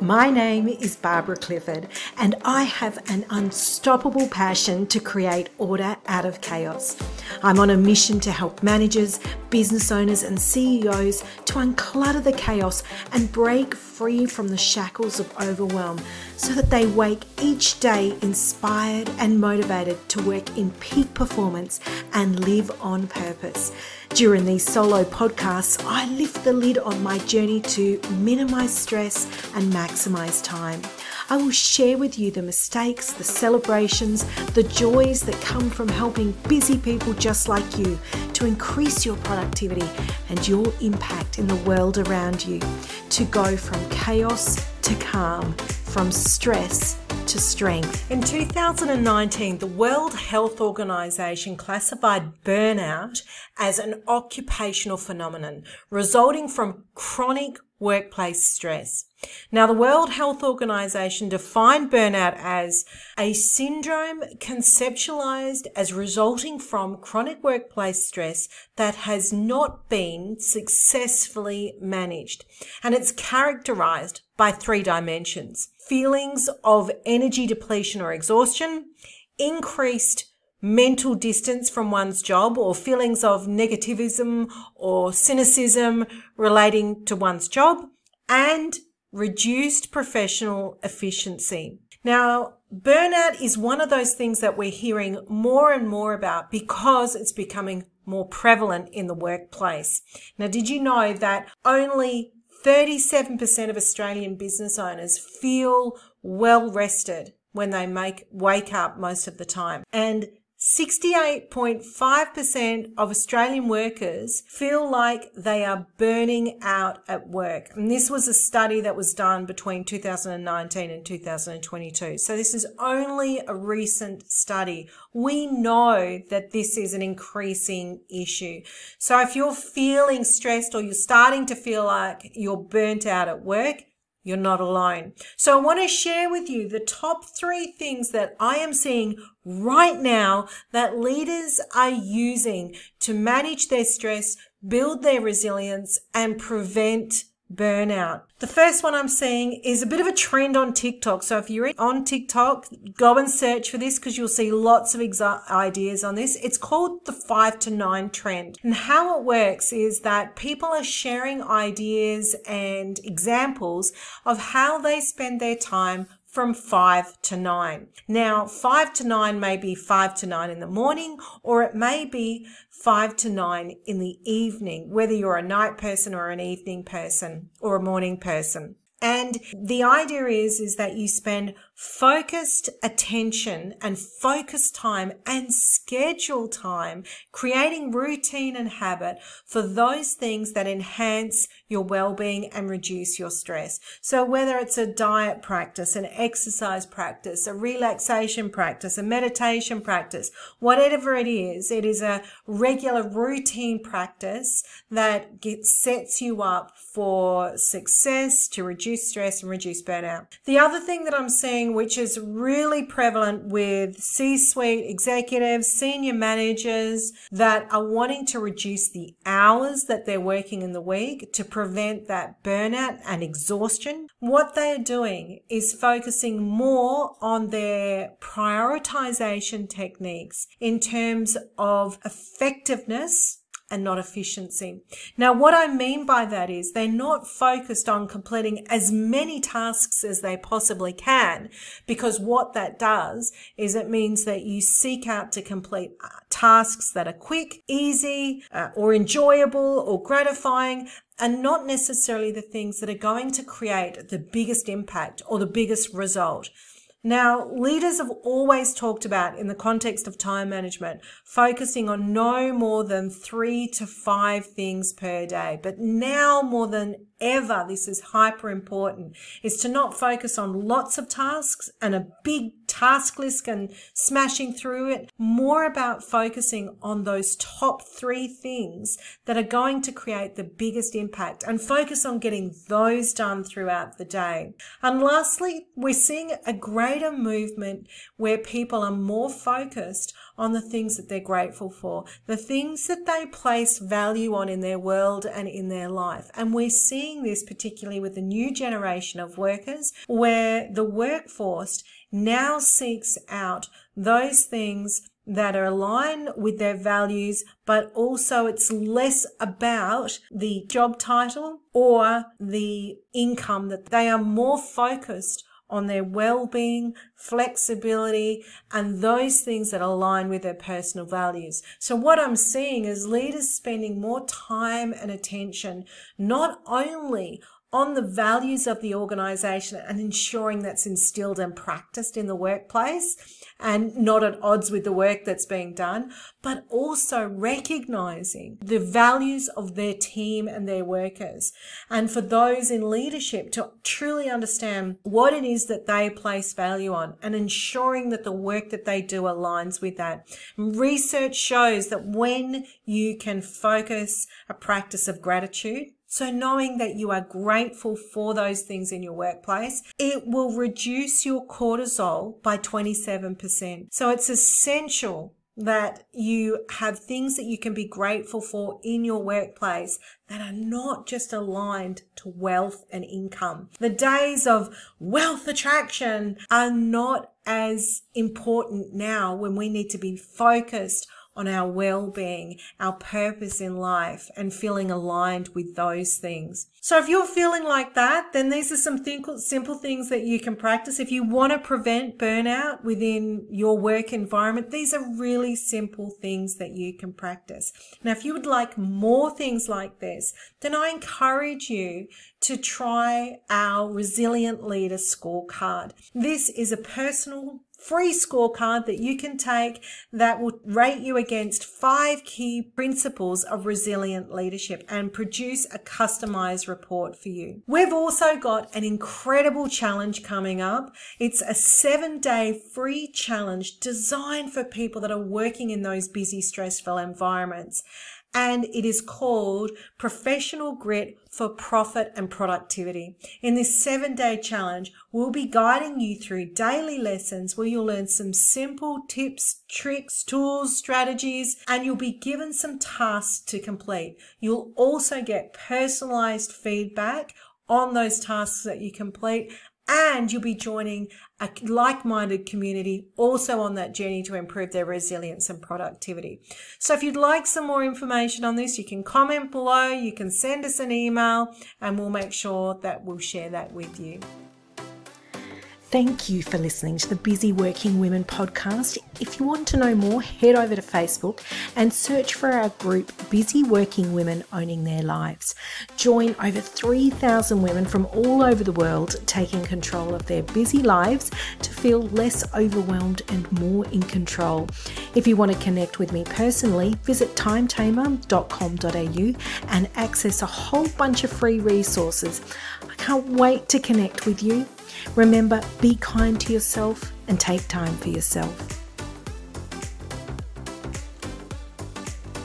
My name is Barbara Clifford, and I have an unstoppable passion to create order out of chaos. I'm on a mission to help managers, business owners, and CEOs to unclutter the chaos and break free from the shackles of overwhelm so that they wake each day inspired and motivated to work in peak performance and live on purpose. During these solo podcasts, I lift the lid on my journey to minimize stress and maximize time. I will share with you the mistakes, the celebrations, the joys that come from helping busy people just like you to increase your productivity and your impact in the world around you, to go from chaos to calm, from stress to strength. In 2019, the World Health Organization classified burnout as an occupational phenomenon resulting from chronic workplace stress. Now, the World Health Organization defined burnout as a syndrome conceptualized as resulting from chronic workplace stress that has not been successfully managed. And it's characterized by three dimensions feelings of energy depletion or exhaustion, increased mental distance from one's job or feelings of negativism or cynicism relating to one's job and reduced professional efficiency. Now, burnout is one of those things that we're hearing more and more about because it's becoming more prevalent in the workplace. Now, did you know that only 37% of Australian business owners feel well rested when they make wake up most of the time and 68.5% of Australian workers feel like they are burning out at work. And this was a study that was done between 2019 and 2022. So this is only a recent study. We know that this is an increasing issue. So if you're feeling stressed or you're starting to feel like you're burnt out at work, you're not alone. So I want to share with you the top three things that I am seeing right now that leaders are using to manage their stress, build their resilience and prevent burnout. The first one I'm seeing is a bit of a trend on TikTok. So if you're on TikTok, go and search for this because you'll see lots of exa- ideas on this. It's called the five to nine trend. And how it works is that people are sharing ideas and examples of how they spend their time from five to nine. Now, five to nine may be five to nine in the morning, or it may be five to nine in the evening, whether you're a night person or an evening person or a morning person. And the idea is, is that you spend focused attention and focused time and schedule time, creating routine and habit for those things that enhance your well-being and reduce your stress. So whether it's a diet practice, an exercise practice, a relaxation practice, a meditation practice, whatever it is, it is a regular routine practice that gets, sets you up for success to reduce stress and reduce burnout. The other thing that I'm seeing, which is really prevalent with C-suite executives, senior managers that are wanting to reduce the hours that they're working in the week to prevent that burnout and exhaustion. What they are doing is focusing more on their prioritization techniques in terms of effectiveness and not efficiency. Now, what I mean by that is they're not focused on completing as many tasks as they possibly can, because what that does is it means that you seek out to complete uh, tasks that are quick, easy, uh, or enjoyable or gratifying, and not necessarily the things that are going to create the biggest impact or the biggest result. Now, leaders have always talked about in the context of time management, focusing on no more than three to five things per day. But now more than ever, this is hyper important, is to not focus on lots of tasks and a big task list and smashing through it. More about focusing on those top three things that are going to create the biggest impact and focus on getting those done throughout the day. And lastly, we're seeing a greater movement where people are more focused on the things that they're grateful for, the things that they place value on in their world and in their life. And we're seeing this particularly with the new generation of workers where the workforce now seeks out those things that are aligned with their values, but also it's less about the job title or the income that they are more focused on their well-being, flexibility, and those things that align with their personal values. So what I'm seeing is leaders spending more time and attention not only on the values of the organization and ensuring that's instilled and practiced in the workplace and not at odds with the work that's being done, but also recognizing the values of their team and their workers. And for those in leadership to truly understand what it is that they place value on and ensuring that the work that they do aligns with that. Research shows that when you can focus a practice of gratitude, so knowing that you are grateful for those things in your workplace, it will reduce your cortisol by 27%. So it's essential that you have things that you can be grateful for in your workplace that are not just aligned to wealth and income. The days of wealth attraction are not as important now when we need to be focused on our well-being, our purpose in life and feeling aligned with those things. So if you're feeling like that, then these are some simple things that you can practice. If you want to prevent burnout within your work environment, these are really simple things that you can practice. Now, if you would like more things like this, then I encourage you to try our Resilient Leader Scorecard. This is a personal free scorecard that you can take that will rate you against five key principles of resilient leadership and produce a customized report for you. We've also got an incredible challenge coming up. It's a seven day free challenge designed for people that are working in those busy, stressful environments and it is called Professional Grit for Profit and Productivity. In this seven day challenge, we'll be guiding you through daily lessons where you'll learn some simple tips, tricks, tools, strategies, and you'll be given some tasks to complete. You'll also get personalized feedback on those tasks that you complete and you'll be joining a like-minded community also on that journey to improve their resilience and productivity. So if you'd like some more information on this, you can comment below, you can send us an email and we'll make sure that we'll share that with you. Thank you for listening to the Busy Working Women podcast. If you want to know more, head over to Facebook and search for our group Busy Working Women Owning Their Lives. Join over 3,000 women from all over the world taking control of their busy lives to feel less overwhelmed and more in control. If you want to connect with me personally, visit timetamer.com.au and access a whole bunch of free resources. I can't wait to connect with you. Remember, be kind to yourself and take time for yourself.